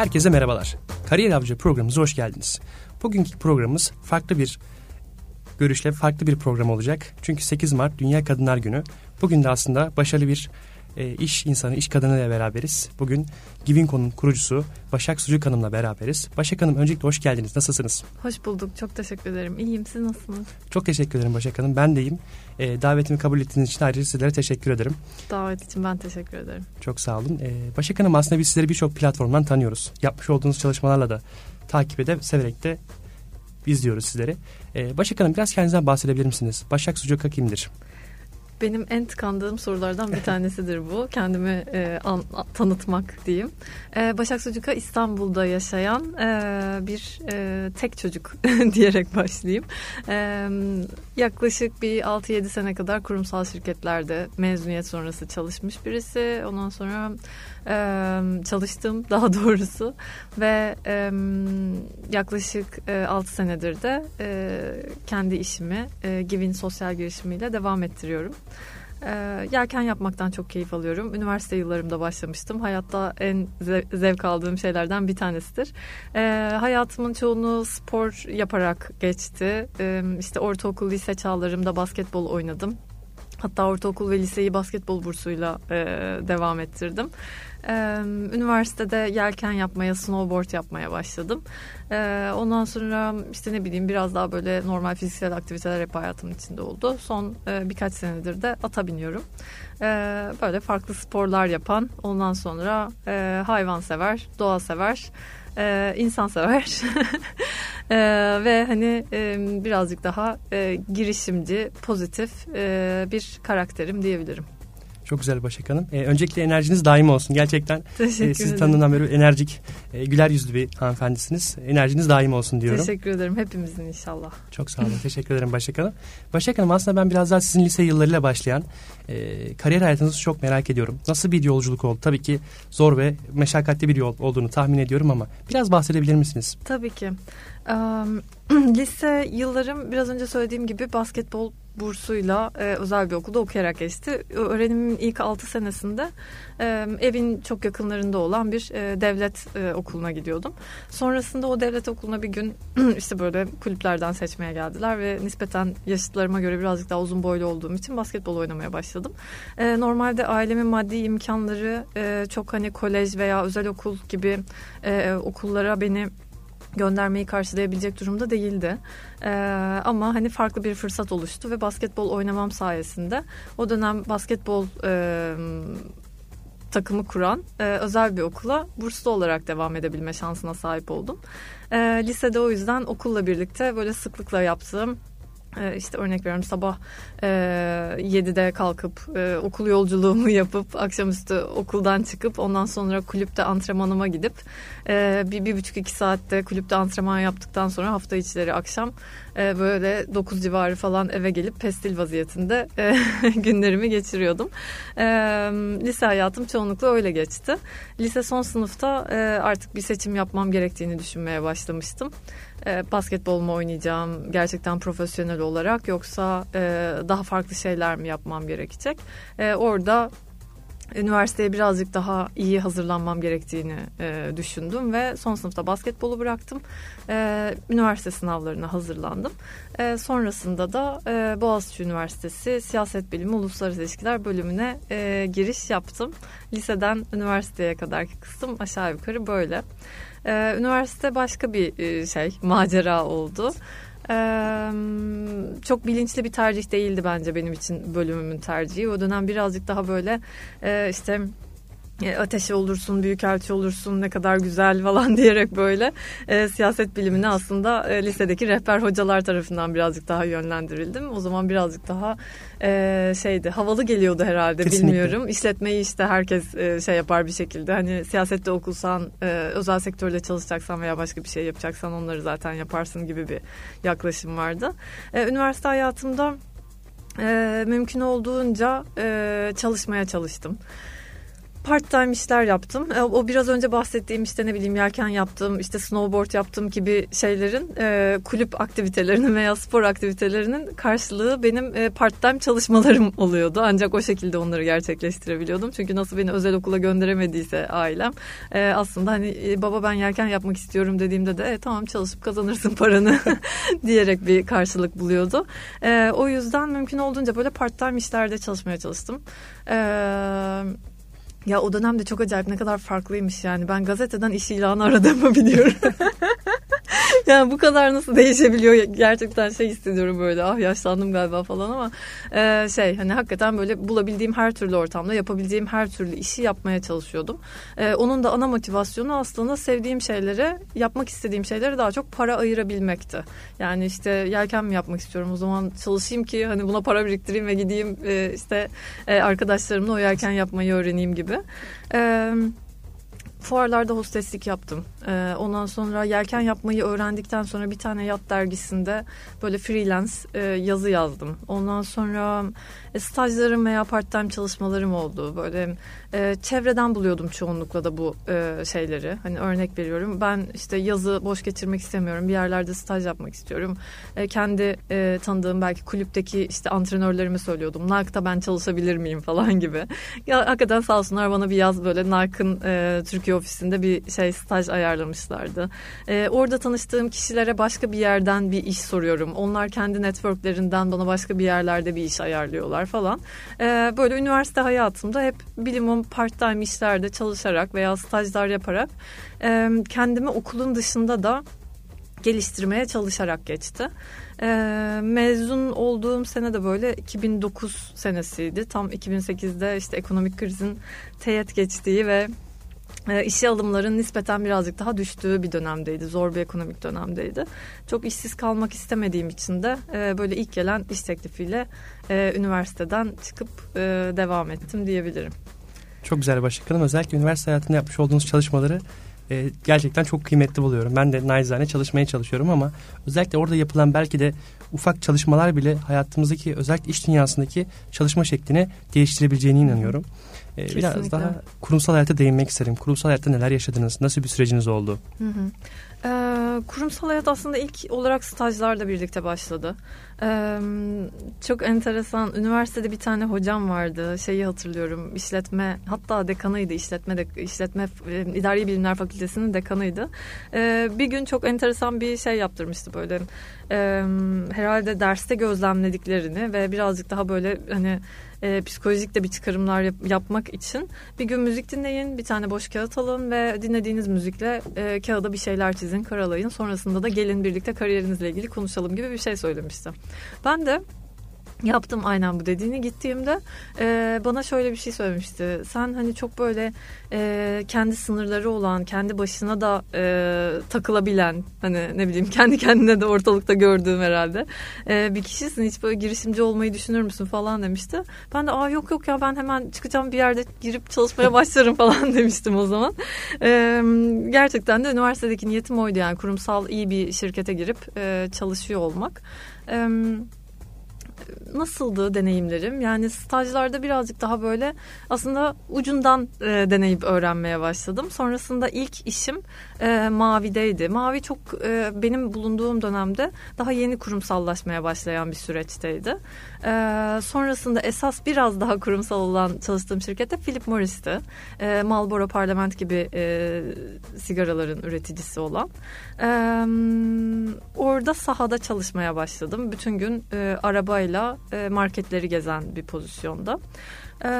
Herkese merhabalar. Kariyer Avcı programımıza hoş geldiniz. Bugünkü programımız farklı bir görüşle farklı bir program olacak. Çünkü 8 Mart Dünya Kadınlar Günü. Bugün de aslında başarılı bir e, iş insanı, iş kadını ile beraberiz. Bugün Givinco'nun kurucusu Başak Sucuk Hanım'la beraberiz. Başak Hanım öncelikle hoş geldiniz. Nasılsınız? Hoş bulduk. Çok teşekkür ederim. İyiyim. Siz nasılsınız? Çok teşekkür ederim Başak Hanım. Ben de iyiyim. E, davetimi kabul ettiğiniz için ayrıca sizlere teşekkür ederim. Davet için ben teşekkür ederim. Çok sağ olun. E, Başak Hanım aslında biz sizleri birçok platformdan tanıyoruz. Yapmış olduğunuz çalışmalarla da takip edip severek de izliyoruz sizleri. E, Başak Hanım biraz kendinizden bahsedebilir misiniz? Başak Sucuk kimdir? Benim en tıkandığım sorulardan bir tanesidir bu. Kendimi e, an, tanıtmak diyeyim. E, Başak Sucuka İstanbul'da yaşayan e, bir e, tek çocuk diyerek başlayayım. E, yaklaşık bir 6-7 sene kadar kurumsal şirketlerde mezuniyet sonrası çalışmış birisi. Ondan sonra çalıştım daha doğrusu ve yaklaşık e, 6 senedir de kendi işimi e, Givin sosyal girişimiyle devam ettiriyorum. E, yelken yapmaktan çok keyif alıyorum. Üniversite yıllarımda başlamıştım. Hayatta en zevk aldığım şeylerden bir tanesidir. Hayatımın çoğunu spor yaparak geçti. E, işte ortaokul, lise çağlarımda basketbol oynadım. Hatta ortaokul ve liseyi basketbol bursuyla e, devam ettirdim. Üniversitede yelken yapmaya, snowboard yapmaya başladım. Ondan sonra işte ne bileyim biraz daha böyle normal fiziksel aktiviteler hep hayatımın içinde oldu. Son birkaç senedir de ata biniyorum. Böyle farklı sporlar yapan, ondan sonra hayvan sever, doğa sever insansever e, ve hani birazcık daha girişimci, pozitif bir karakterim diyebilirim. Çok güzel Başak Hanım. Ee, öncelikle enerjiniz daim olsun. Gerçekten Teşekkür e, sizi tanıdığımdan beri enerjik, e, güler yüzlü bir hanımefendisiniz. Enerjiniz daim olsun diyorum. Teşekkür ederim. Hepimizin inşallah. Çok sağ olun. Teşekkür ederim Başak Hanım. Başak Hanım aslında ben biraz daha sizin lise yıllarıyla başlayan e, kariyer hayatınızı çok merak ediyorum. Nasıl bir yolculuk oldu? Tabii ki zor ve meşakkatli bir yol olduğunu tahmin ediyorum ama biraz bahsedebilir misiniz? Tabii ki. Um, lise yıllarım biraz önce söylediğim gibi basketbol bursuyla e, özel bir okulda okuyarak geçti. Öğrenimimin ilk 6 senesinde e, evin çok yakınlarında olan bir e, devlet e, okuluna gidiyordum. Sonrasında o devlet okuluna bir gün işte böyle kulüplerden seçmeye geldiler ve nispeten yaşıtlarıma göre birazcık daha uzun boylu olduğum için basketbol oynamaya başladım. E, normalde ailemin maddi imkanları e, çok hani kolej veya özel okul gibi e, okullara beni göndermeyi karşılayabilecek durumda değildi. Ee, ama hani farklı bir fırsat oluştu ve basketbol oynamam sayesinde o dönem basketbol e, takımı kuran e, özel bir okula burslu olarak devam edebilme şansına sahip oldum. E, lisede o yüzden okulla birlikte böyle sıklıkla yaptığım ee, işte örnek veriyorum sabah e, 7'de kalkıp e, okul yolculuğumu yapıp akşamüstü okuldan çıkıp ondan sonra kulüpte antrenmanıma gidip e, bir, bir buçuk iki saatte kulüpte antrenman yaptıktan sonra hafta içleri akşam e, böyle 9 civarı falan eve gelip pestil vaziyetinde e, günlerimi geçiriyordum. E, lise hayatım çoğunlukla öyle geçti. Lise son sınıfta e, artık bir seçim yapmam gerektiğini düşünmeye başlamıştım e, basketbol mu oynayacağım gerçekten profesyonel olarak yoksa e, daha farklı şeyler mi yapmam gerekecek? E, orada üniversiteye birazcık daha iyi hazırlanmam gerektiğini e, düşündüm ve son sınıfta basketbolu bıraktım. E, üniversite sınavlarına hazırlandım. E, sonrasında da e, Boğaziçi Üniversitesi Siyaset Bilimi Uluslararası İlişkiler bölümüne e, giriş yaptım. Liseden üniversiteye kadarki kısım aşağı yukarı böyle. Ee, üniversite başka bir e, şey, macera oldu. Çok bilinçli bir tercih değildi bence benim için bölümümün tercihi. O dönem birazcık daha böyle işte ateşi olursun, büyükelçi olursun, ne kadar güzel falan diyerek böyle e, siyaset bilimine aslında e, lisedeki rehber hocalar tarafından birazcık daha yönlendirildim. O zaman birazcık daha e, şeydi, havalı geliyordu herhalde Kesinlikle. bilmiyorum. İşletmeyi işte herkes e, şey yapar bir şekilde. Hani siyasette okulsan, e, özel sektörde çalışacaksan veya başka bir şey yapacaksan onları zaten yaparsın gibi bir yaklaşım vardı. E, üniversite hayatımda e, mümkün olduğunca e, çalışmaya çalıştım. Part time işler yaptım. E, o biraz önce bahsettiğim işte ne bileyim yelken yaptım, işte snowboard yaptım gibi şeylerin e, kulüp aktivitelerinin veya spor aktivitelerinin karşılığı benim e, part time çalışmalarım oluyordu. Ancak o şekilde onları gerçekleştirebiliyordum. Çünkü nasıl beni özel okula gönderemediyse ailem e, aslında hani e, baba ben yelken yapmak istiyorum dediğimde de e, tamam çalışıp kazanırsın paranı diyerek bir karşılık buluyordu. E, o yüzden mümkün olduğunca böyle part time işlerde çalışmaya çalıştım. Eee ya o dönemde çok acayip ne kadar farklıymış yani. Ben gazeteden iş ilanı aradığımı biliyorum. yani bu kadar nasıl değişebiliyor gerçekten şey hissediyorum böyle ah yaşlandım galiba falan ama e, şey hani hakikaten böyle bulabildiğim her türlü ortamda yapabileceğim her türlü işi yapmaya çalışıyordum. E, onun da ana motivasyonu aslında sevdiğim şeylere yapmak istediğim şeylere daha çok para ayırabilmekti. Yani işte yelken mi yapmak istiyorum o zaman çalışayım ki hani buna para biriktireyim ve gideyim e, işte e, arkadaşlarımla o yelken yapmayı öğreneyim gibi. Evet fuarlarda hosteslik yaptım. Ee, ondan sonra yelken yapmayı öğrendikten sonra bir tane yat dergisinde böyle freelance e, yazı yazdım. Ondan sonra e, stajlarım veya part time çalışmalarım oldu. Böyle e, çevreden buluyordum çoğunlukla da bu e, şeyleri. Hani örnek veriyorum. Ben işte yazı boş geçirmek istemiyorum. Bir yerlerde staj yapmak istiyorum. E, kendi e, tanıdığım belki kulüpteki işte antrenörlerime söylüyordum. Nark'ta ben çalışabilir miyim falan gibi. Ya hakikaten sağ olsunlar bana bir yaz böyle Nark'ın e, Türkiye ofisinde bir şey staj ayarlamışlardı. E, orada tanıştığım kişilere başka bir yerden bir iş soruyorum. Onlar kendi networklerinden bana başka bir yerlerde bir iş ayarlıyorlar falan. E, böyle üniversite hayatımda hep bilimum part time işlerde çalışarak veya stajlar yaparak e, kendimi okulun dışında da geliştirmeye çalışarak geçti. E, mezun olduğum sene de böyle 2009 senesiydi. Tam 2008'de işte ekonomik krizin teyit geçtiği ve işe alımların nispeten birazcık daha düştüğü bir dönemdeydi. Zor bir ekonomik dönemdeydi. Çok işsiz kalmak istemediğim için de e, böyle ilk gelen iş teklifiyle e, üniversiteden çıkıp e, devam ettim diyebilirim. Çok güzel başkanım. Özellikle üniversite hayatında yapmış olduğunuz çalışmaları gerçekten çok kıymetli buluyorum. Ben de naizane çalışmaya çalışıyorum ama özellikle orada yapılan belki de ufak çalışmalar bile hayatımızdaki özellikle iş dünyasındaki çalışma şeklini değiştirebileceğine inanıyorum. E, biraz daha kurumsal hayata değinmek isterim. Kurumsal hayatta neler yaşadınız? Nasıl bir süreciniz oldu? Hı hı. Ee, kurumsal hayat aslında ilk olarak stajlarla birlikte başladı. Ee, çok enteresan. Üniversitede bir tane hocam vardı. Şeyi hatırlıyorum. İşletme hatta dekanıydı. İşletme de, işletme e, İdari Bilimler Fakültesinin dekanıydı. Ee, bir gün çok enteresan bir şey yaptırmıştı böyle. Ee, herhalde derste gözlemlediklerini ve birazcık daha böyle hani e, psikolojik de bir çıkarımlar yap, yapmak için bir gün müzik dinleyin, bir tane boş kağıt alın ve dinlediğiniz müzikle e, kağıda bir şeyler çizin, karalayın. Sonrasında da gelin birlikte kariyerinizle ilgili konuşalım gibi bir şey söylemiştim. Ben de yaptım aynen bu dediğini gittiğimde e, bana şöyle bir şey söylemişti. Sen hani çok böyle e, kendi sınırları olan kendi başına da e, takılabilen hani ne bileyim kendi kendine de ortalıkta gördüğüm herhalde e, bir kişisin. Hiç böyle girişimci olmayı düşünür müsün falan demişti. Ben de aa yok yok ya ben hemen çıkacağım bir yerde girip çalışmaya başlarım falan demiştim o zaman. E, gerçekten de üniversitedeki niyetim oydu yani kurumsal iyi bir şirkete girip e, çalışıyor olmak. Evet nasıldı deneyimlerim? Yani stajlarda birazcık daha böyle aslında ucundan e, deneyip öğrenmeye başladım. Sonrasında ilk işim e, Mavi'deydi. Mavi çok e, benim bulunduğum dönemde daha yeni kurumsallaşmaya başlayan bir süreçteydi. E, sonrasında esas biraz daha kurumsal olan çalıştığım şirkette Philip Morris'ti. E, Marlboro Parlament gibi e, sigaraların üreticisi olan. E, orada sahada çalışmaya başladım. Bütün gün e, arabayla e, marketleri gezen bir pozisyonda. E,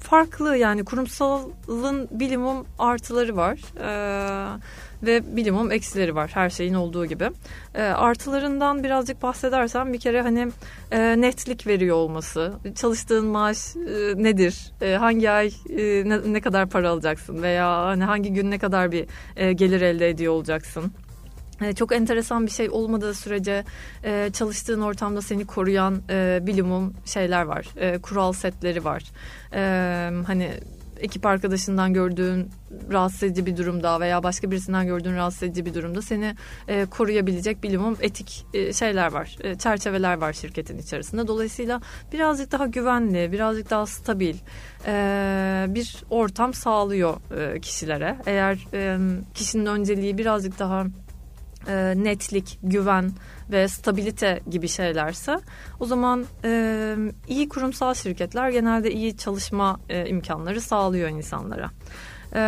farklı yani kurumsalın bilimum artıları var. E, ve bilimum eksileri var her şeyin olduğu gibi. E, artılarından birazcık bahsedersem bir kere hani e, netlik veriyor olması, çalıştığın maaş e, nedir, e, hangi ay e, ne, ne kadar para alacaksın veya hani hangi gün ne kadar bir e, gelir elde ediyor olacaksın çok enteresan bir şey olmadığı sürece e, çalıştığın ortamda seni koruyan e, bilimum şeyler var. E, kural setleri var. E, hani ekip arkadaşından gördüğün rahatsız edici bir durumda veya başka birisinden gördüğün rahatsız edici bir durumda seni e, koruyabilecek bilimum etik e, şeyler var, e, çerçeveler var şirketin içerisinde. Dolayısıyla birazcık daha güvenli, birazcık daha stabil e, bir ortam sağlıyor e, kişilere. Eğer e, kişinin önceliği birazcık daha e, netlik, güven ve stabilite gibi şeylerse o zaman e, iyi kurumsal şirketler genelde iyi çalışma e, imkanları sağlıyor insanlara. E,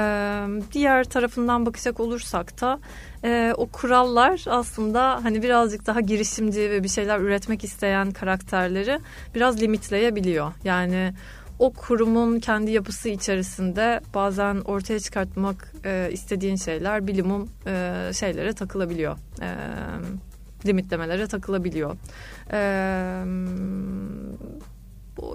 diğer tarafından bakacak olursak da e, o kurallar aslında hani birazcık daha girişimci ve bir şeyler üretmek isteyen karakterleri biraz limitleyebiliyor. Yani o kurumun kendi yapısı içerisinde bazen ortaya çıkartmak e, istediğin şeyler bilimum e, şeylere takılabiliyor. E, limitlemelere takılabiliyor. E,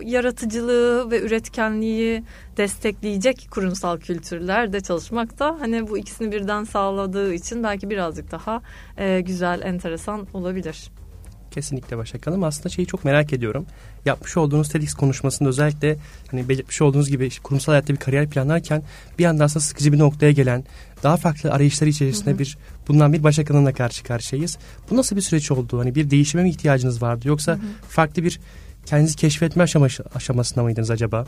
yaratıcılığı ve üretkenliği destekleyecek kurumsal kültürlerde çalışmak da hani bu ikisini birden sağladığı için belki birazcık daha e, güzel, enteresan olabilir. Kesinlikle Başak Hanım. Aslında şeyi çok merak ediyorum. Yapmış olduğunuz TEDx konuşmasında özellikle hani belirtmiş olduğunuz gibi kurumsal hayatta bir kariyer planlarken bir anda aslında sıkıcı bir noktaya gelen daha farklı arayışlar içerisinde hı hı. bir bulunan bir Başak Hanım'la karşı karşıyayız. Bu nasıl bir süreç oldu? Hani bir değişime mi ihtiyacınız vardı yoksa hı hı. farklı bir kendinizi keşfetme aşaması, aşamasında mıydınız acaba?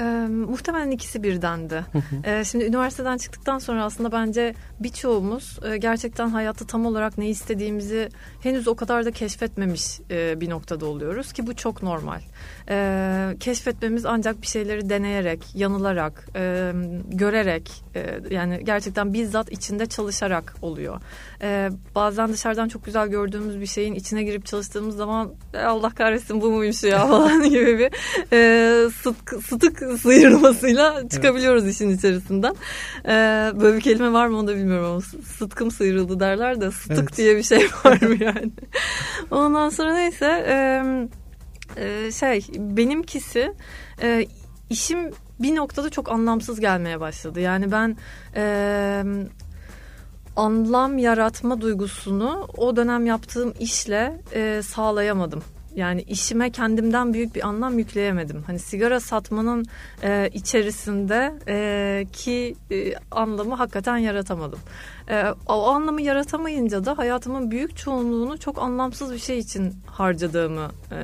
E, muhtemelen ikisi birdendi. e, şimdi üniversiteden çıktıktan sonra aslında bence birçoğumuz e, gerçekten hayatta tam olarak ne istediğimizi henüz o kadar da keşfetmemiş e, bir noktada oluyoruz ki bu çok normal. E, keşfetmemiz ancak bir şeyleri deneyerek, yanılarak, e, görerek e, yani gerçekten bizzat içinde çalışarak oluyor. E, bazen dışarıdan çok güzel gördüğümüz bir şeyin içine girip çalıştığımız zaman e, Allah kahretsin bu muymuş ya falan gibi bir e, sıtık, sıtık sıyrılmasıyla çıkabiliyoruz evet. işin içerisinden. Ee, böyle bir kelime var mı onu da bilmiyorum ama sıtkım sıyrıldı derler de sıtık evet. diye bir şey var mı yani. Ondan sonra neyse e, e, şey benimkisi e, işim bir noktada çok anlamsız gelmeye başladı. Yani ben e, anlam yaratma duygusunu o dönem yaptığım işle sağlayamadım. Yani işime kendimden büyük bir anlam yükleyemedim. Hani sigara satmanın e, içerisinde e, ki e, anlamı hakikaten yaratamadım. E, o anlamı yaratamayınca da hayatımın büyük çoğunluğunu çok anlamsız bir şey için harcadığımı e,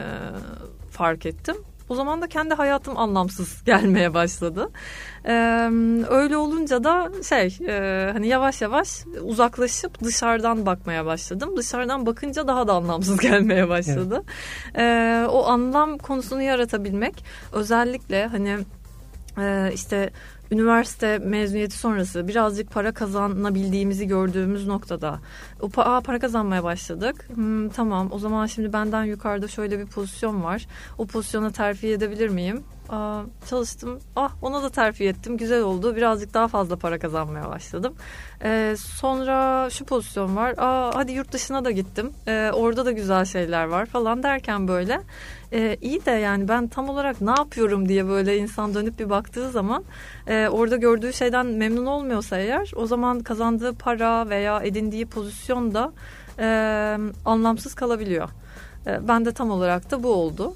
fark ettim. O zaman da kendi hayatım anlamsız gelmeye başladı. Ee, öyle olunca da şey e, hani yavaş yavaş uzaklaşıp dışarıdan bakmaya başladım. Dışarıdan bakınca daha da anlamsız gelmeye başladı. Evet. Ee, o anlam konusunu yaratabilmek özellikle hani işte üniversite mezuniyeti sonrası birazcık para kazanabildiğimizi gördüğümüz noktada pa para kazanmaya başladık. Hmm, tamam o zaman şimdi benden yukarıda şöyle bir pozisyon var. O pozisyona terfi edebilir miyim? Çalıştım. Ah ona da terfi ettim. Güzel oldu. Birazcık daha fazla para kazanmaya başladım. Ee, sonra şu pozisyon var. Aa, hadi yurt dışına da gittim. Ee, orada da güzel şeyler var falan derken böyle. Ee, iyi de yani ben tam olarak ne yapıyorum diye böyle insan dönüp bir baktığı zaman e, orada gördüğü şeyden memnun olmuyorsa eğer o zaman kazandığı para veya edindiği pozisyon da e, anlamsız kalabiliyor. E, ben de tam olarak da bu oldu.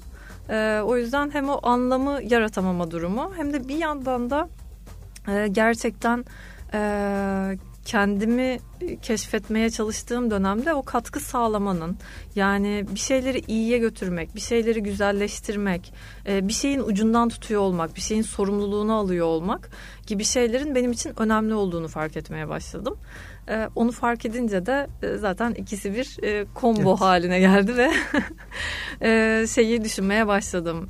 E, o yüzden hem o anlamı yaratamama durumu hem de bir yandan da e, gerçekten e, kendimi keşfetmeye çalıştığım dönemde o katkı sağlamanın yani bir şeyleri iyiye götürmek, bir şeyleri güzelleştirmek, e, bir şeyin ucundan tutuyor olmak, bir şeyin sorumluluğunu alıyor olmak gibi şeylerin benim için önemli olduğunu fark etmeye başladım. E, onu fark edince de e, zaten ikisi bir combo evet. haline geldi ve şeyi düşünmeye başladım.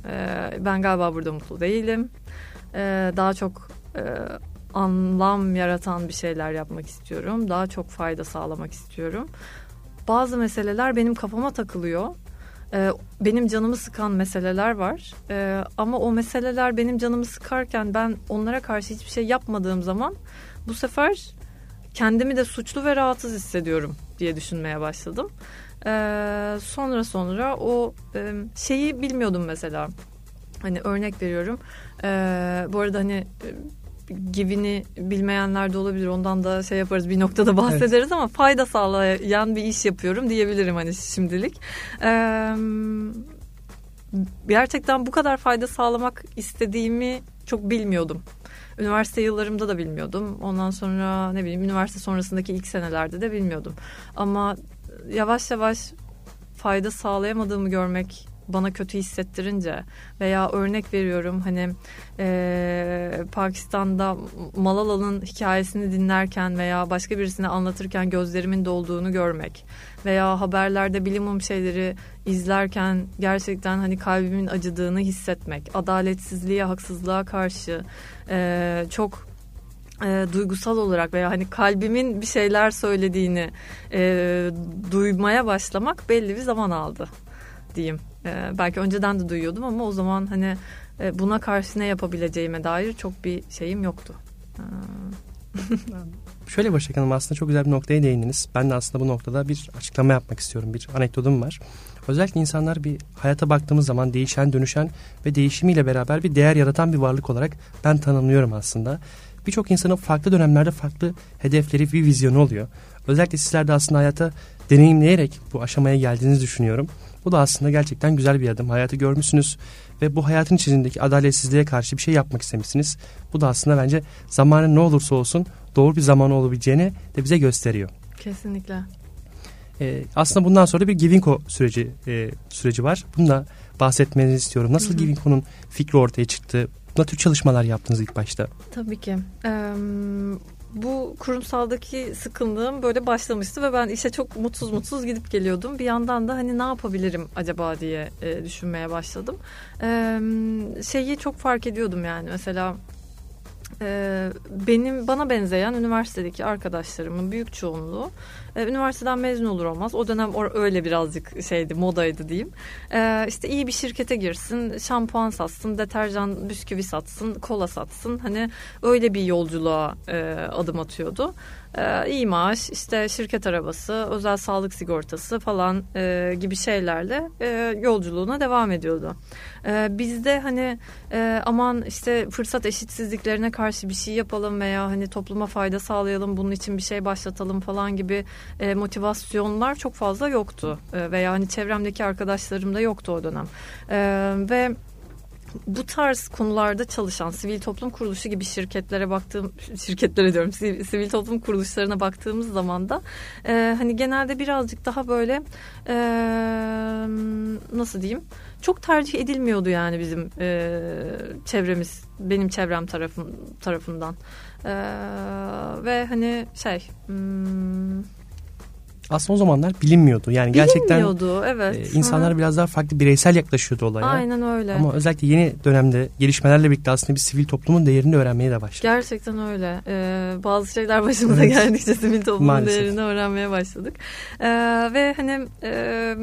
Ben galiba burada mutlu değilim. Daha çok anlam yaratan bir şeyler yapmak istiyorum. Daha çok fayda sağlamak istiyorum. Bazı meseleler benim kafama takılıyor. Ee, benim canımı sıkan meseleler var. Ee, ama o meseleler benim canımı sıkarken ben onlara karşı hiçbir şey yapmadığım zaman bu sefer kendimi de suçlu ve rahatsız hissediyorum diye düşünmeye başladım. Ee, sonra sonra o e, şeyi bilmiyordum mesela. Hani örnek veriyorum. Ee, bu arada hani givini bilmeyenler de olabilir. Ondan da şey yaparız bir noktada bahsederiz evet. ama fayda sağlayan bir iş yapıyorum diyebilirim hani şimdilik. Ee, gerçekten bu kadar fayda sağlamak istediğimi çok bilmiyordum. Üniversite yıllarımda da bilmiyordum. Ondan sonra ne bileyim üniversite sonrasındaki ilk senelerde de bilmiyordum. Ama yavaş yavaş fayda sağlayamadığımı görmek bana kötü hissettirince veya örnek veriyorum hani e, Pakistan'da Malala'nın hikayesini dinlerken veya başka birisine anlatırken gözlerimin dolduğunu görmek veya haberlerde bilimum şeyleri izlerken gerçekten hani kalbimin acıdığını hissetmek adaletsizliğe haksızlığa karşı e, çok e, duygusal olarak veya hani kalbimin bir şeyler söylediğini e, duymaya başlamak belli bir zaman aldı diyeyim. E, belki önceden de duyuyordum ama o zaman hani e, buna karşı ne yapabileceğime dair çok bir şeyim yoktu. E, Şöyle Başak Hanım aslında çok güzel bir noktaya değindiniz. Ben de aslında bu noktada bir açıklama yapmak istiyorum. Bir anekdotum var. Özellikle insanlar bir hayata baktığımız zaman değişen, dönüşen ve değişimiyle beraber bir değer yaratan bir varlık olarak ben tanımlıyorum aslında. Birçok insanın farklı dönemlerde farklı hedefleri, bir vizyonu oluyor. Özellikle sizler de aslında hayata deneyimleyerek bu aşamaya geldiğinizi düşünüyorum. Bu da aslında gerçekten güzel bir adım. Hayatı görmüşsünüz ve bu hayatın içindeki adaletsizliğe karşı bir şey yapmak istemişsiniz. Bu da aslında bence zamanın ne olursa olsun doğru bir zaman olabileceğini de bize gösteriyor. Kesinlikle. Ee, aslında bundan sonra bir Givinko süreci e, süreci var. Bunu da bahsetmenizi istiyorum. Nasıl Givinko'nun fikri ortaya çıktı? Ne tür çalışmalar yaptınız ilk başta? Tabii ki. Ee, bu kurumsaldaki sıkıntım böyle başlamıştı ve ben işe çok mutsuz mutsuz gidip geliyordum. Bir yandan da hani ne yapabilirim acaba diye e, düşünmeye başladım. E, şeyi çok fark ediyordum yani mesela e, benim bana benzeyen üniversitedeki arkadaşlarımın büyük çoğunluğu e, üniversiteden mezun olur olmaz. O dönem öyle birazcık şeydi modaydı diyeyim. E, işte iyi bir şirkete girsin, şampuan satsın, deterjan, bisküvi satsın, kola satsın. Hani öyle bir yolculuğa e, adım atıyordu e, iyi maaş, işte şirket arabası, özel sağlık sigortası falan e, gibi şeylerle e, yolculuğuna devam ediyordu. E, bizde hani e, aman işte fırsat eşitsizliklerine karşı bir şey yapalım veya hani topluma fayda sağlayalım, bunun için bir şey başlatalım falan gibi e, motivasyonlar çok fazla yoktu. E, veya hani çevremdeki arkadaşlarımda yoktu o dönem. E, ve bu tarz konularda çalışan sivil toplum kuruluşu gibi şirketlere baktığım şirketlere diyorum sivil, sivil toplum kuruluşlarına baktığımız zaman da e, hani genelde birazcık daha böyle e, nasıl diyeyim çok tercih edilmiyordu yani bizim e, çevremiz benim çevrem tarafım tarafından e, ve hani şey hmm, aslında o zamanlar bilinmiyordu. Yani gerçekten bilinmiyordu, evet. E, insanlar Hı. biraz daha farklı bireysel yaklaşıyordu olaya. Aynen öyle. Ama özellikle yeni dönemde gelişmelerle birlikte aslında bir sivil toplumun değerini öğrenmeye de başladık. Gerçekten öyle. Ee, bazı şeyler başımıza evet. geldikçe sivil toplumun Maalesef. değerini öğrenmeye başladık. Ee, ve hani e,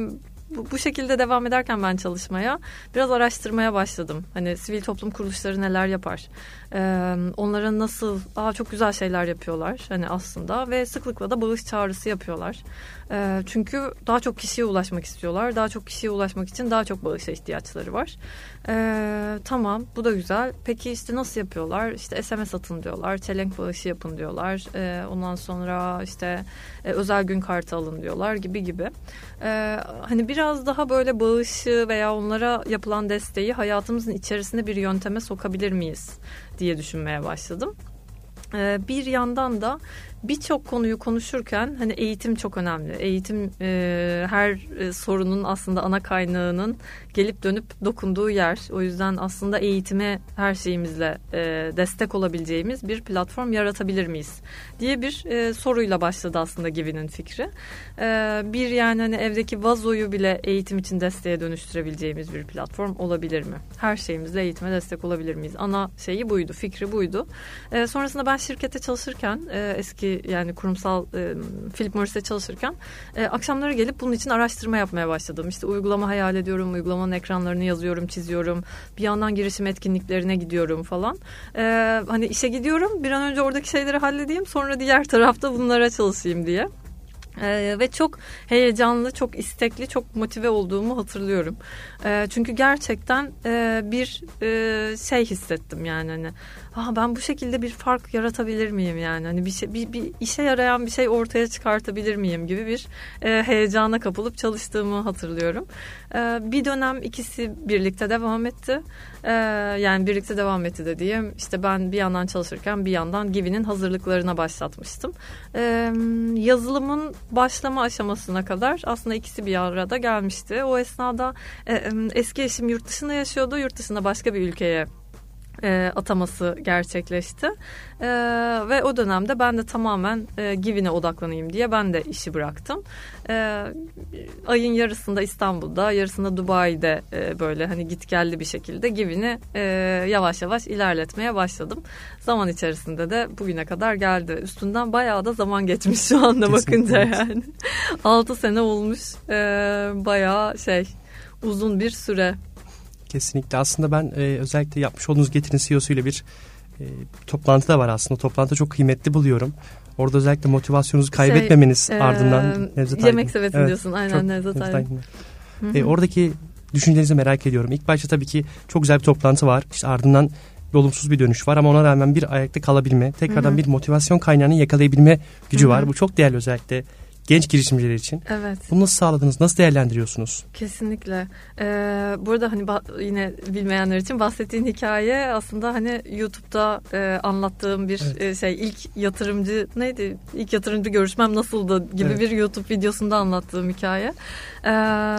bu, bu şekilde devam ederken ben çalışmaya biraz araştırmaya başladım. Hani sivil toplum kuruluşları neler yapar? Ee, onlara nasıl aa çok güzel şeyler yapıyorlar hani aslında ve sıklıkla da bağış çağrısı yapıyorlar. Ee, çünkü daha çok kişiye ulaşmak istiyorlar. Daha çok kişiye ulaşmak için daha çok bağışa ihtiyaçları var. Ee, tamam bu da güzel. Peki işte nasıl yapıyorlar? İşte SMS atın diyorlar. Çelenk bağışı yapın diyorlar. Ee, ondan sonra işte e, özel gün kartı alın diyorlar gibi gibi. Ee, hani biraz daha böyle bağışı veya onlara yapılan desteği hayatımızın içerisinde bir yönteme sokabilir miyiz diye düşünmeye başladım. Bir yandan da birçok konuyu konuşurken hani eğitim çok önemli. Eğitim e, her e, sorunun aslında ana kaynağının gelip dönüp dokunduğu yer. O yüzden aslında eğitime her şeyimizle e, destek olabileceğimiz bir platform yaratabilir miyiz diye bir e, soruyla başladı aslında Givi'nin fikri. E, bir yani hani evdeki vazoyu bile eğitim için desteğe dönüştürebileceğimiz bir platform olabilir mi? Her şeyimizle eğitime destek olabilir miyiz? Ana şeyi buydu, fikri buydu. E, sonrasında ben şirkette çalışırken e, eski yani kurumsal e, Philip Morris'te çalışırken e, akşamları gelip bunun için araştırma yapmaya başladım. İşte uygulama hayal ediyorum, uygulamanın ekranlarını yazıyorum, çiziyorum. Bir yandan girişim etkinliklerine gidiyorum falan. E, hani işe gidiyorum bir an önce oradaki şeyleri halledeyim sonra diğer tarafta bunlara çalışayım diye. Ee, ve çok heyecanlı, çok istekli, çok motive olduğumu hatırlıyorum. Ee, çünkü gerçekten e, bir e, şey hissettim yani hani ah ben bu şekilde bir fark yaratabilir miyim yani hani bir şey bir, bir işe yarayan bir şey ortaya çıkartabilir miyim gibi bir e, heyecana kapılıp çalıştığımı hatırlıyorum. E, bir dönem ikisi birlikte devam etti. E, yani birlikte devam etti dediğim işte ben bir yandan çalışırken bir yandan Givi'nin hazırlıklarına başlatmıştım. E, yazılımın başlama aşamasına kadar aslında ikisi bir arada gelmişti. O esnada e, eski eşim yurt dışında yaşıyordu. Yurt dışında başka bir ülkeye e, ataması gerçekleşti. E, ve o dönemde ben de tamamen e, Givin'e odaklanayım diye ben de işi bıraktım. E, ayın yarısında İstanbul'da, yarısında Dubai'de e, böyle hani git geldi bir şekilde Givin'i e, yavaş yavaş ilerletmeye başladım. Zaman içerisinde de bugüne kadar geldi. Üstünden bayağı da zaman geçmiş şu anda Kesinlikle. bakınca yani. 6 sene olmuş. E, bayağı şey uzun bir süre. Kesinlikle. Aslında ben e, özellikle yapmış olduğunuz Getir'in CEO'su ile bir e, toplantı da var aslında. Toplantı çok kıymetli buluyorum. Orada özellikle motivasyonunuzu şey, kaybetmemeniz şey, ardından Nevzat Yemek sepeti evet, diyorsun. Aynen Nevzat Aydın. E, oradaki düşüncelerinizi merak ediyorum. İlk başta tabii ki çok güzel bir toplantı var. İşte ardından olumsuz bir dönüş var ama ona rağmen bir ayakta kalabilme, tekrardan Hı-hı. bir motivasyon kaynağını yakalayabilme gücü Hı-hı. var. Bu çok değerli özellikle genç girişimciler için. Evet. Bunu nasıl sağladınız? Nasıl değerlendiriyorsunuz? Kesinlikle. Ee, burada hani yine bilmeyenler için bahsettiğin hikaye aslında hani YouTube'da e, anlattığım bir evet. e, şey ilk yatırımcı neydi? İlk yatırımcı görüşmem nasıldı gibi evet. bir YouTube videosunda anlattığım hikaye. Ee,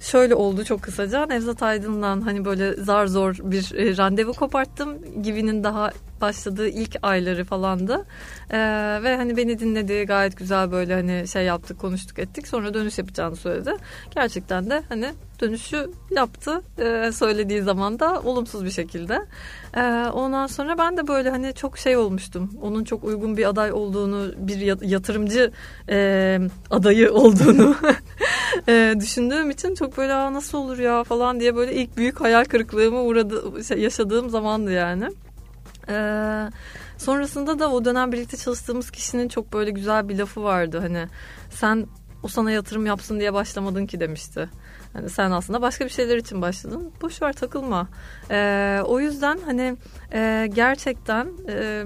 şöyle oldu çok kısaca. Nevzat Aydın'dan hani böyle zar zor bir e, randevu koparttım. Givi'nin daha başladığı ilk ayları falandı. Ee, ve hani beni dinledi gayet güzel böyle hani şey yaptık konuştuk ettik. Sonra dönüş yapacağını söyledi. Gerçekten de hani dönüşü yaptı ee, söylediği zaman da olumsuz bir şekilde. Ee, ondan sonra ben de böyle hani çok şey olmuştum. Onun çok uygun bir aday olduğunu, bir yatırımcı e, adayı olduğunu e, düşündüğüm için çok böyle nasıl olur ya falan diye böyle ilk büyük hayal kırıklığımı uğradı, şey, yaşadığım zamandı yani. Ee, sonrasında da o dönem birlikte çalıştığımız kişinin çok böyle güzel bir lafı vardı. Hani sen o sana yatırım yapsın diye başlamadın ki demişti. Hani sen aslında başka bir şeyler için başladın. Boş ver takılma. Ee, o yüzden hani e, gerçekten e,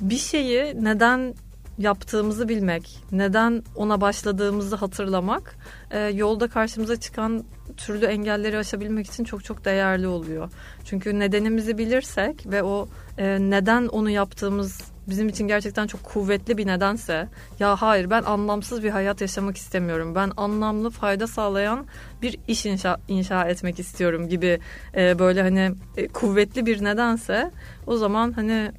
bir şeyi neden yaptığımızı bilmek, neden ona başladığımızı hatırlamak, e, yolda karşımıza çıkan türlü engelleri aşabilmek için çok çok değerli oluyor. Çünkü nedenimizi bilirsek ve o e, neden onu yaptığımız bizim için gerçekten çok kuvvetli bir nedense ya hayır ben anlamsız bir hayat yaşamak istemiyorum. Ben anlamlı fayda sağlayan bir iş inşa, inşa etmek istiyorum gibi e, böyle hani e, kuvvetli bir nedense o zaman hani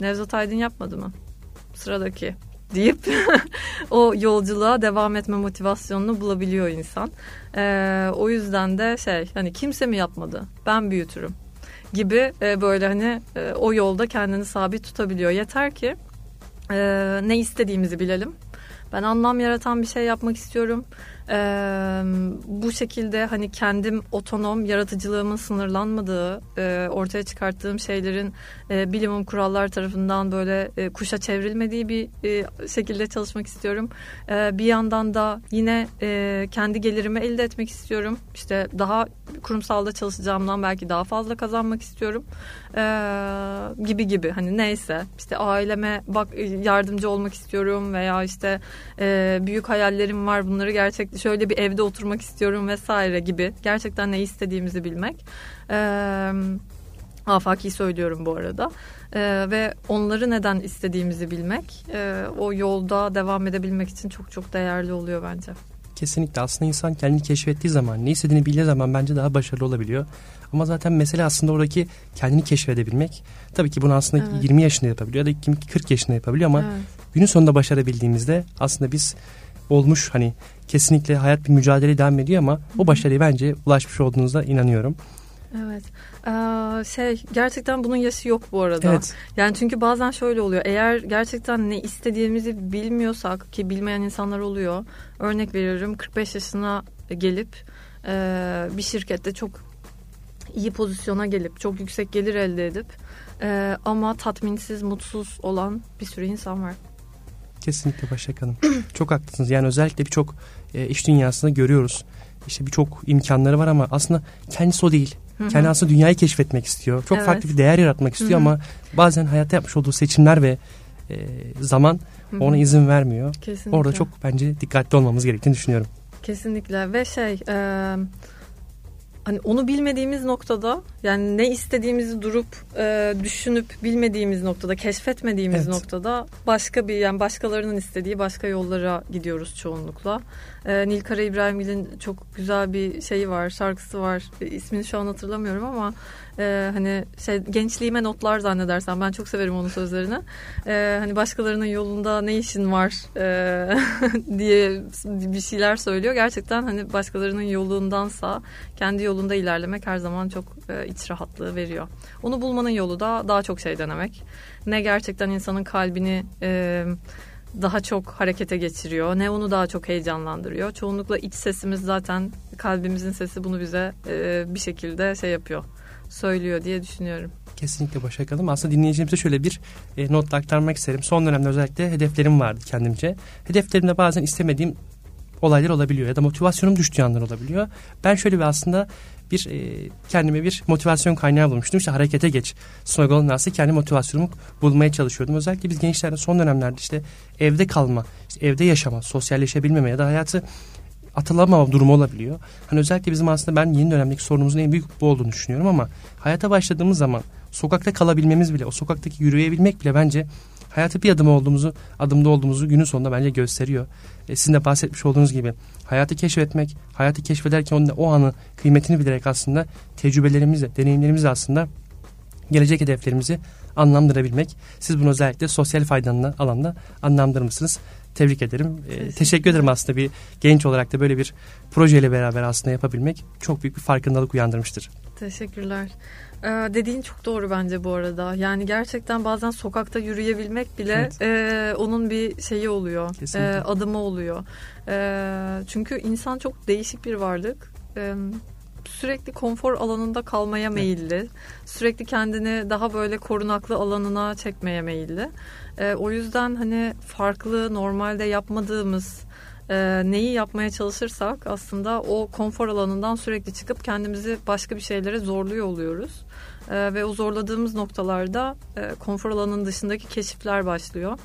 Nevzat Aydın yapmadı mı? Sıradaki deyip o yolculuğa devam etme motivasyonunu bulabiliyor insan. Ee, o yüzden de şey hani kimse mi yapmadı ben büyütürüm gibi e, böyle hani e, o yolda kendini sabit tutabiliyor. Yeter ki e, ne istediğimizi bilelim. Ben anlam yaratan bir şey yapmak istiyorum e, bu şekilde hani kendim otonom yaratıcılığımın sınırlanmadığı e, ortaya çıkarttığım şeylerin e, bilimum kurallar tarafından böyle e, kuşa çevrilmediği bir e, şekilde çalışmak istiyorum. E, bir yandan da yine e, kendi gelirimi elde etmek istiyorum. İşte daha kurumsalda çalışacağımdan belki daha fazla kazanmak istiyorum. E, gibi gibi hani neyse işte aileme bak yardımcı olmak istiyorum veya işte e, büyük hayallerim var bunları gerçek şöyle bir evde oturmak istiyorum vesaire gibi gerçekten ne istediğimizi bilmek. Ee, afaki söylüyorum bu arada. Ee, ve onları neden istediğimizi bilmek e, o yolda devam edebilmek için çok çok değerli oluyor bence. Kesinlikle aslında insan kendini keşfettiği zaman ne istediğini bildiği zaman bence daha başarılı olabiliyor. Ama zaten mesele aslında oradaki kendini keşfedebilmek. Tabii ki bunu aslında evet. 20 yaşında yapabiliyor ya da 40 yaşında yapabiliyor ama evet. günün sonunda başarabildiğimizde aslında biz olmuş hani kesinlikle hayat bir mücadele devam ediyor ama o başarıya bence ulaşmış olduğunuzda inanıyorum. Evet. Ee, şey gerçekten bunun yaşı yok bu arada. Evet. Yani çünkü bazen şöyle oluyor. Eğer gerçekten ne istediğimizi bilmiyorsak ki bilmeyen insanlar oluyor. Örnek veriyorum 45 yaşına gelip e, bir şirkette çok iyi pozisyona gelip çok yüksek gelir elde edip e, ama tatminsiz, mutsuz olan bir sürü insan var. Kesinlikle Başak Hanım. çok haklısınız. Yani özellikle birçok e, iş dünyasında görüyoruz. İşte birçok imkanları var ama aslında kendisi o değil. Hı-hı. Kendi aslında dünyayı keşfetmek istiyor. Çok evet. farklı bir değer yaratmak istiyor Hı-hı. ama bazen hayatta yapmış olduğu seçimler ve e, zaman Hı-hı. ona izin vermiyor. Kesinlikle. Orada çok bence dikkatli olmamız gerektiğini düşünüyorum. Kesinlikle ve şey e, hani onu bilmediğimiz noktada yani ne istediğimizi durup e, düşünüp bilmediğimiz noktada keşfetmediğimiz evet. noktada başka bir yani başkalarının istediği başka yollara gidiyoruz çoğunlukla. E, Nilkara İbrahimgil'in çok güzel bir şeyi var şarkısı var e, ismini şu an hatırlamıyorum ama e, hani şey gençliğime notlar zannedersem ben çok severim onun sözlerini. E, hani başkalarının yolunda ne işin var e, diye bir şeyler söylüyor. Gerçekten hani başkalarının yolundansa kendi yolunda ilerlemek her zaman çok e, iç rahatlığı veriyor. Onu bulmanın yolu da daha çok şey denemek. Ne gerçekten insanın kalbini e, daha çok harekete geçiriyor. Ne onu daha çok heyecanlandırıyor. Çoğunlukla iç sesimiz zaten kalbimizin sesi bunu bize e, bir şekilde şey yapıyor söylüyor diye düşünüyorum. Kesinlikle Başak Hanım. Aslında dinleyicilerimize şöyle bir e, not aktarmak isterim. Son dönemde özellikle hedeflerim vardı kendimce. Hedeflerimde bazen istemediğim olaylar olabiliyor ya da motivasyonum düştüğü anlar olabiliyor. Ben şöyle bir aslında bir e, kendime bir motivasyon kaynağı bulmuştum. İşte harekete geç sloganı aslında kendi motivasyonumu bulmaya çalışıyordum. Özellikle biz gençlerde son dönemlerde işte evde kalma, işte evde yaşama, sosyalleşebilmeme ya da hayatı atılamama durumu olabiliyor. Hani özellikle bizim aslında ben yeni dönemdeki sorunumuzun en büyük bu olduğunu düşünüyorum ama hayata başladığımız zaman sokakta kalabilmemiz bile, o sokaktaki yürüyebilmek bile bence hayatı bir adım olduğumuzu, adımda olduğumuzu günün sonunda bence gösteriyor. E, sizin de bahsetmiş olduğunuz gibi hayatı keşfetmek, hayatı keşfederken onun o anı kıymetini bilerek aslında tecrübelerimizle, deneyimlerimizle aslında gelecek hedeflerimizi anlamlandırabilmek. Siz bunu özellikle sosyal faydalı alanda anlamlandırmışsınız. Tebrik ederim. Ee, teşekkür ederim aslında bir genç olarak da böyle bir projeyle beraber aslında yapabilmek çok büyük bir farkındalık uyandırmıştır. Teşekkürler. Ee, dediğin çok doğru bence bu arada. Yani gerçekten bazen sokakta yürüyebilmek bile evet. e, onun bir şeyi oluyor. E, adımı oluyor. E, çünkü insan çok değişik bir varlık. E, sürekli konfor alanında kalmaya meyilli. Sürekli kendini daha böyle korunaklı alanına çekmeye meyilli. E, o yüzden hani farklı normalde yapmadığımız e, neyi yapmaya çalışırsak aslında o konfor alanından sürekli çıkıp kendimizi başka bir şeylere zorluyor oluyoruz. E, ve o zorladığımız noktalarda e, konfor alanının dışındaki keşifler başlıyor.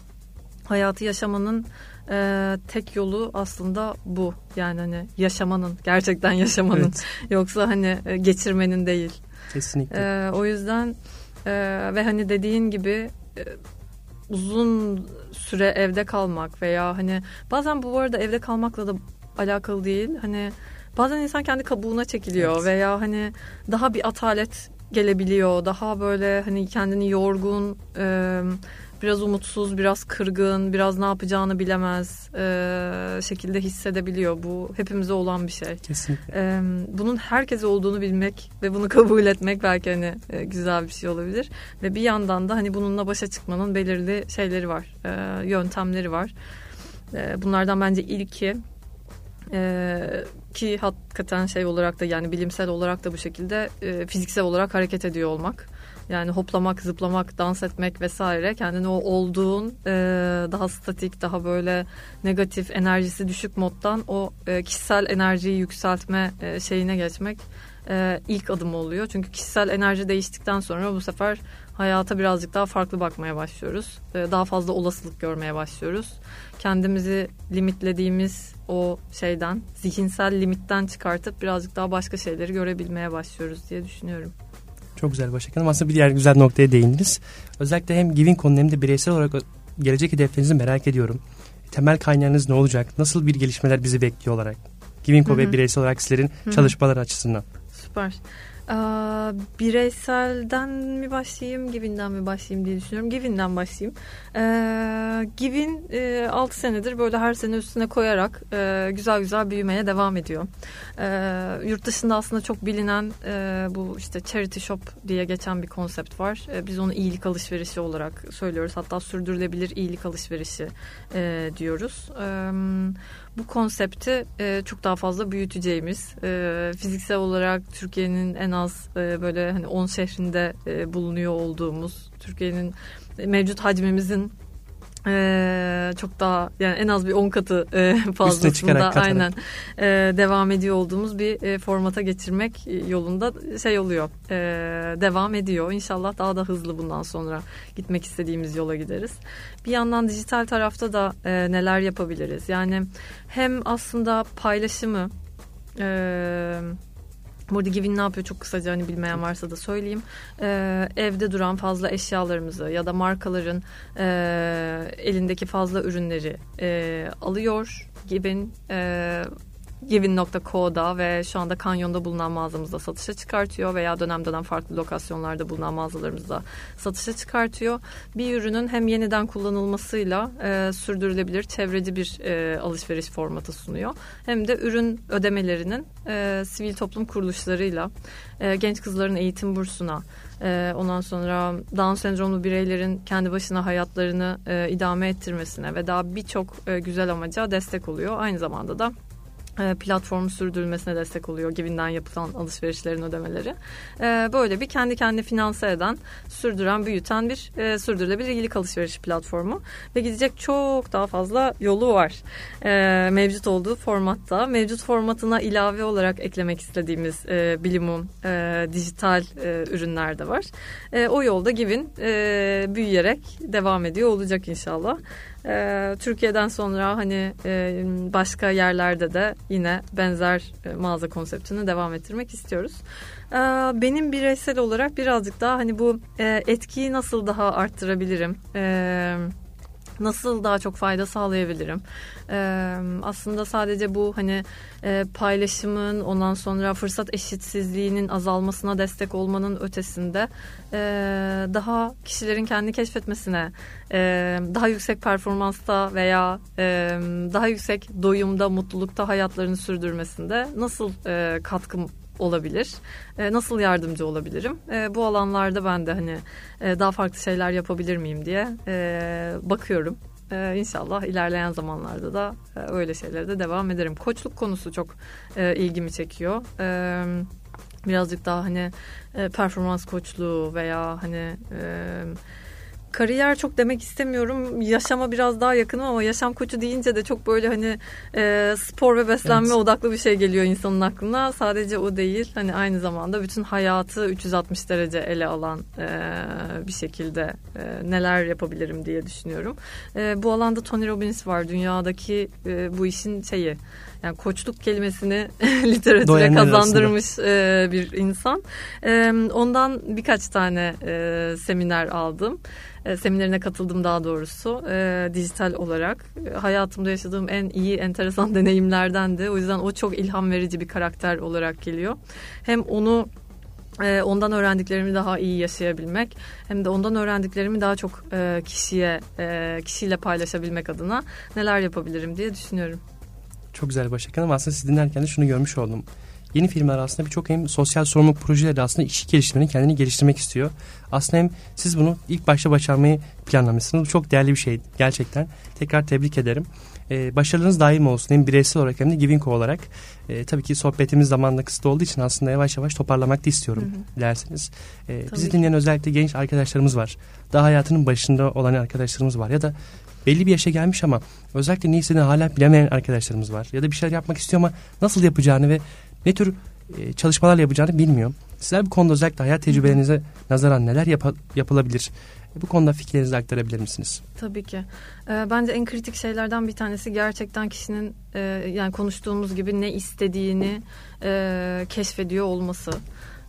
Hayatı yaşamanın e, tek yolu aslında bu. Yani hani yaşamanın, gerçekten yaşamanın. Evet. Yoksa hani e, geçirmenin değil. Kesinlikle. E, o yüzden e, ve hani dediğin gibi e, uzun süre evde kalmak veya hani bazen bu arada evde kalmakla da alakalı değil. Hani bazen insan kendi kabuğuna çekiliyor evet. veya hani daha bir atalet gelebiliyor. Daha böyle hani kendini yorgun, e, biraz umutsuz, biraz kırgın, biraz ne yapacağını bilemez e, şekilde hissedebiliyor. Bu hepimize olan bir şey. Kesinlikle. E, bunun herkese olduğunu bilmek ve bunu kabul etmek belki hani e, güzel bir şey olabilir. Ve bir yandan da hani bununla başa çıkmanın belirli şeyleri var, e, yöntemleri var. E, bunlardan bence ilki ee, ki hakikaten şey olarak da yani bilimsel olarak da bu şekilde e, fiziksel olarak hareket ediyor olmak. Yani hoplamak, zıplamak, dans etmek vesaire kendini o olduğun e, daha statik, daha böyle negatif, enerjisi düşük moddan o e, kişisel enerjiyi yükseltme e, şeyine geçmek e, ilk adım oluyor. Çünkü kişisel enerji değiştikten sonra bu sefer hayata birazcık daha farklı bakmaya başlıyoruz. E, daha fazla olasılık görmeye başlıyoruz. Kendimizi limitlediğimiz o şeyden, zihinsel limitten çıkartıp birazcık daha başka şeyleri görebilmeye başlıyoruz diye düşünüyorum. Çok güzel Başak Hanım. Aslında bir diğer güzel noktaya değindiniz. Özellikle hem Giving konu hem de bireysel olarak gelecek hedeflerinizi merak ediyorum. Temel kaynağınız ne olacak? Nasıl bir gelişmeler bizi bekliyor olarak? Giving ve bireysel olarak sizlerin Hı-hı. çalışmalar açısından. Süper. Bireyselden mi başlayayım, Givin'den mi başlayayım diye düşünüyorum. Givin'den başlayayım. Ee, Givin e, 6 senedir böyle her sene üstüne koyarak e, güzel güzel büyümeye devam ediyor. E, yurt dışında aslında çok bilinen e, bu işte charity shop diye geçen bir konsept var. E, biz onu iyilik alışverişi olarak söylüyoruz. Hatta sürdürülebilir iyilik alışverişi e, diyoruz. Evet bu konsepti e, çok daha fazla büyüteceğimiz e, fiziksel olarak Türkiye'nin en az e, böyle hani 10 şehrinde e, bulunuyor olduğumuz Türkiye'nin mevcut hacmimizin ee, çok daha yani en az bir 10 katı e, fazlasında. aynen. E, devam ediyor olduğumuz bir e, formata geçirmek yolunda şey oluyor. E, devam ediyor. İnşallah daha da hızlı bundan sonra gitmek istediğimiz yola gideriz. Bir yandan dijital tarafta da e, neler yapabiliriz? Yani hem aslında paylaşımı e, Burada Givin ne yapıyor çok kısaca hani bilmeyen varsa da söyleyeyim. Ee, evde duran fazla eşyalarımızı ya da markaların e, elindeki fazla ürünleri e, alıyor. Givin e, Givin.co'da ve şu anda Kanyon'da bulunan mağazamızda satışa çıkartıyor veya dönem dönem farklı lokasyonlarda bulunan mağazalarımızda satışa çıkartıyor. Bir ürünün hem yeniden kullanılmasıyla e, sürdürülebilir çevreci bir e, alışveriş formatı sunuyor. Hem de ürün ödemelerinin e, sivil toplum kuruluşlarıyla e, genç kızların eğitim bursuna e, ondan sonra Down sendromlu bireylerin kendi başına hayatlarını e, idame ettirmesine ve daha birçok e, güzel amaca destek oluyor. Aynı zamanda da platformu sürdürülmesine destek oluyor Givin'den yapılan alışverişlerin ödemeleri. E, böyle bir kendi kendi finanse eden, sürdüren, büyüten bir e, sürdürülebilir ilgilik alışveriş platformu. Ve gidecek çok daha fazla yolu var. Mevcut olduğu formatta. Mevcut formatına ilave olarak eklemek istediğimiz bilimum dijital ürünler de var. O yolda Givin büyüyerek devam ediyor olacak inşallah. E, Türkiye'den sonra hani e, başka yerlerde de yine benzer e, mağaza konseptini devam ettirmek istiyoruz. E, benim bireysel olarak birazcık daha hani bu e, etkiyi nasıl daha arttırabilirim? Evet nasıl daha çok fayda sağlayabilirim? Ee, aslında sadece bu hani e, paylaşımın ondan sonra fırsat eşitsizliğinin azalmasına destek olmanın ötesinde e, daha kişilerin kendi keşfetmesine e, daha yüksek performansta veya e, daha yüksek doyumda mutlulukta hayatlarını sürdürmesinde nasıl e, katkım olabilir? E, nasıl yardımcı olabilirim? E, bu alanlarda ben de hani e, daha farklı şeyler yapabilir miyim diye e, bakıyorum. Ee, inşallah ilerleyen zamanlarda da e, öyle şeylere de devam ederim. Koçluk konusu çok e, ilgimi çekiyor. E, birazcık daha hani e, performans koçluğu veya hani e, kariyer çok demek istemiyorum. Yaşama biraz daha yakınım ama yaşam koçu deyince de çok böyle hani e, spor ve beslenme evet. odaklı bir şey geliyor insanın aklına. Sadece o değil. Hani aynı zamanda bütün hayatı 360 derece ele alan e, bir şekilde e, neler yapabilirim diye düşünüyorum. E, bu alanda Tony Robbins var. Dünyadaki e, bu işin şeyi yani koçluk kelimesini literatüre Doyanlar kazandırmış e, bir insan. E, ondan birkaç tane e, seminer aldım. E, seminerine katıldım daha doğrusu e, dijital olarak. E, hayatımda yaşadığım en iyi, enteresan deneyimlerden de. O yüzden o çok ilham verici bir karakter olarak geliyor. Hem onu e, ondan öğrendiklerimi daha iyi yaşayabilmek hem de ondan öğrendiklerimi daha çok e, kişiye kişiyle paylaşabilmek adına neler yapabilirim diye düşünüyorum. Çok güzel Başak Hanım. Aslında siz dinlerken de şunu görmüş oldum. Yeni filmler aslında birçok hem sosyal sorumluluk projeleri aslında işi geliştirmenin kendini geliştirmek istiyor. Aslında hem siz bunu ilk başta başarmayı planlamışsınız. Bu çok değerli bir şey gerçekten. Tekrar tebrik ederim. Ee, başarınız daim olsun hem bireysel olarak hem de Givinko olarak. Ee, tabii ki sohbetimiz zamanla kısıtlı olduğu için aslında yavaş yavaş toparlamak da istiyorum hı hı. dilerseniz. Ee, bizi dinleyen özellikle genç arkadaşlarımız var. Daha hayatının başında olan arkadaşlarımız var. Ya da belli bir yaşa gelmiş ama özellikle ne istediğini hala bilemeyen arkadaşlarımız var. Ya da bir şeyler yapmak istiyor ama nasıl yapacağını ve ne tür e, çalışmalar yapacağını bilmiyor. Sizler bu konuda özellikle hayat tecrübelerinize nazaran neler yap yapılabilir? Bu konuda fikirlerinizi aktarabilir misiniz? Tabii ki. E, bence en kritik şeylerden bir tanesi gerçekten kişinin e, yani konuştuğumuz gibi ne istediğini e, keşfediyor olması.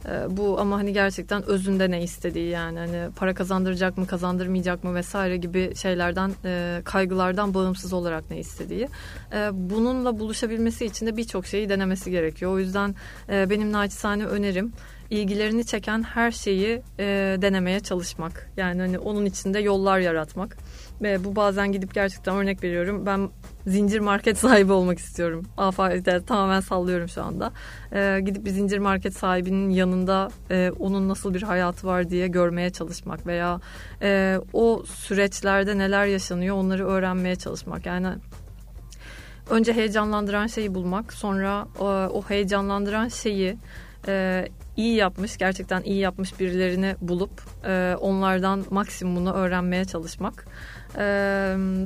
Ee, bu ama hani gerçekten özünde ne istediği yani hani para kazandıracak mı kazandırmayacak mı vesaire gibi şeylerden e, kaygılardan bağımsız olarak ne istediği. E, bununla buluşabilmesi için de birçok şeyi denemesi gerekiyor. O yüzden e, benim naçizane önerim ilgilerini çeken her şeyi e, denemeye çalışmak. Yani hani onun içinde yollar yaratmak. Ve bu bazen gidip gerçekten örnek veriyorum. Ben zincir market sahibi olmak istiyorum. Afak'ta tamamen sallıyorum şu anda. Ee, gidip bir zincir market sahibinin yanında e, onun nasıl bir hayatı var diye görmeye çalışmak veya e, o süreçlerde neler yaşanıyor onları öğrenmeye çalışmak. Yani önce heyecanlandıran şeyi bulmak, sonra o, o heyecanlandıran şeyi e, iyi yapmış, gerçekten iyi yapmış birilerini bulup e, onlardan maksimumunu öğrenmeye çalışmak. E,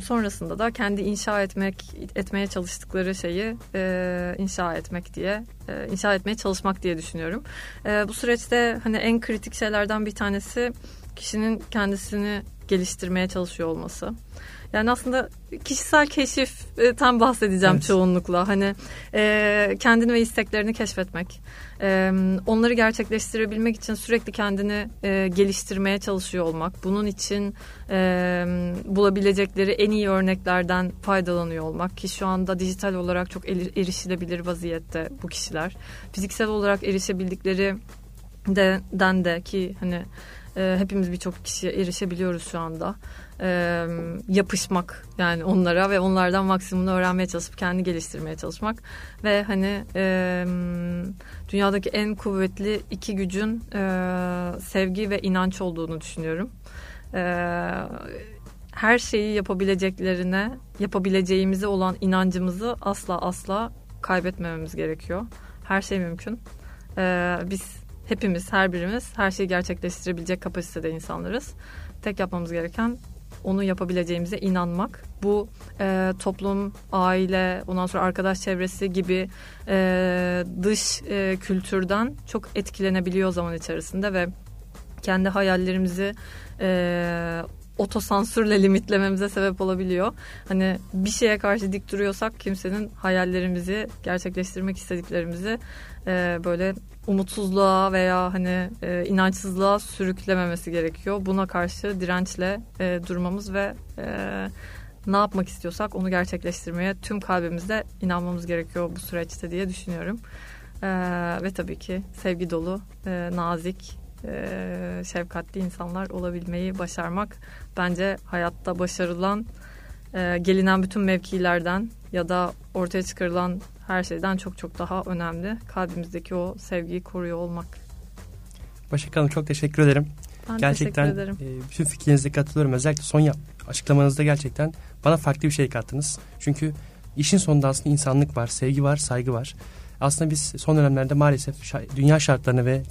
sonrasında da kendi inşa etmek etmeye çalıştıkları şeyi e, inşa etmek diye e, inşa etmeye çalışmak diye düşünüyorum. E, bu süreçte hani en kritik şeylerden bir tanesi kişinin kendisini geliştirmeye çalışıyor olması. Yani aslında kişisel keşiften bahsedeceğim evet. çoğunlukla. Hani e, kendini ve isteklerini keşfetmek. Onları gerçekleştirebilmek için sürekli kendini e, geliştirmeye çalışıyor olmak. Bunun için e, bulabilecekleri en iyi örneklerden faydalanıyor olmak. Ki şu anda dijital olarak çok erişilebilir vaziyette bu kişiler. Fiziksel olarak erişebildikleri de, den de ki hani e, hepimiz birçok kişiye erişebiliyoruz şu anda. E, yapışmak yani onlara ve onlardan maksimumunu öğrenmeye çalışıp kendi geliştirmeye çalışmak ve hani e, dünyadaki en kuvvetli iki gücün e, sevgi ve inanç olduğunu düşünüyorum. E, her şeyi yapabileceklerine, yapabileceğimize olan inancımızı asla asla kaybetmememiz gerekiyor. Her şey mümkün. Ee, biz hepimiz, her birimiz her şeyi gerçekleştirebilecek kapasitede insanlarız. Tek yapmamız gereken onu yapabileceğimize inanmak. Bu e, toplum, aile, ondan sonra arkadaş çevresi gibi e, dış e, kültürden çok etkilenebiliyor zaman içerisinde ve kendi hayallerimizi e, otosansürle limitlememize sebep olabiliyor. Hani bir şeye karşı dik duruyorsak kimsenin hayallerimizi, gerçekleştirmek istediklerimizi e, böyle umutsuzluğa veya hani e, inançsızlığa sürüklememesi gerekiyor. Buna karşı dirençle e, durmamız ve e, ne yapmak istiyorsak onu gerçekleştirmeye tüm kalbimizle inanmamız gerekiyor bu süreçte diye düşünüyorum. E, ve tabii ki sevgi dolu, e, nazik, e, şefkatli insanlar olabilmeyi başarmak bence hayatta başarılan e, gelinen bütün mevkilerden ya da ortaya çıkarılan her şeyden çok çok daha önemli. Kalbimizdeki o sevgiyi koruyor olmak. Başak Hanım çok teşekkür ederim. Ben gerçekten teşekkür ederim. E, bütün fikrinize katılıyorum. Özellikle son yap, açıklamanızda gerçekten bana farklı bir şey kattınız. Çünkü işin sonunda aslında insanlık var, sevgi var, saygı var. Aslında biz son dönemlerde maalesef dünya şartlarını ve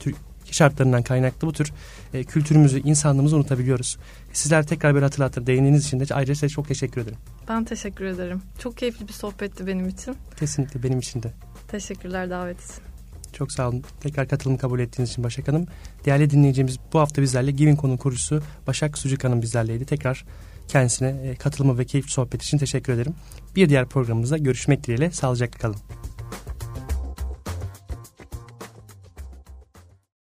şartlarından kaynaklı bu tür e, kültürümüzü, insanlığımızı unutabiliyoruz. Sizler tekrar böyle hatırlattır değindiğiniz için de ayrıca size çok teşekkür ederim. Ben teşekkür ederim. Çok keyifli bir sohbetti benim için. Kesinlikle benim için de. Teşekkürler davet için. Çok sağ olun. Tekrar katılımı kabul ettiğiniz için Başak Hanım. Değerli dinleyeceğimiz bu hafta bizlerle Giving konunun kurucusu Başak Sucuk Hanım bizlerleydi. Tekrar kendisine e, katılımı ve keyifli sohbet için teşekkür ederim. Bir diğer programımızda görüşmek dileğiyle sağlıcakla kalın.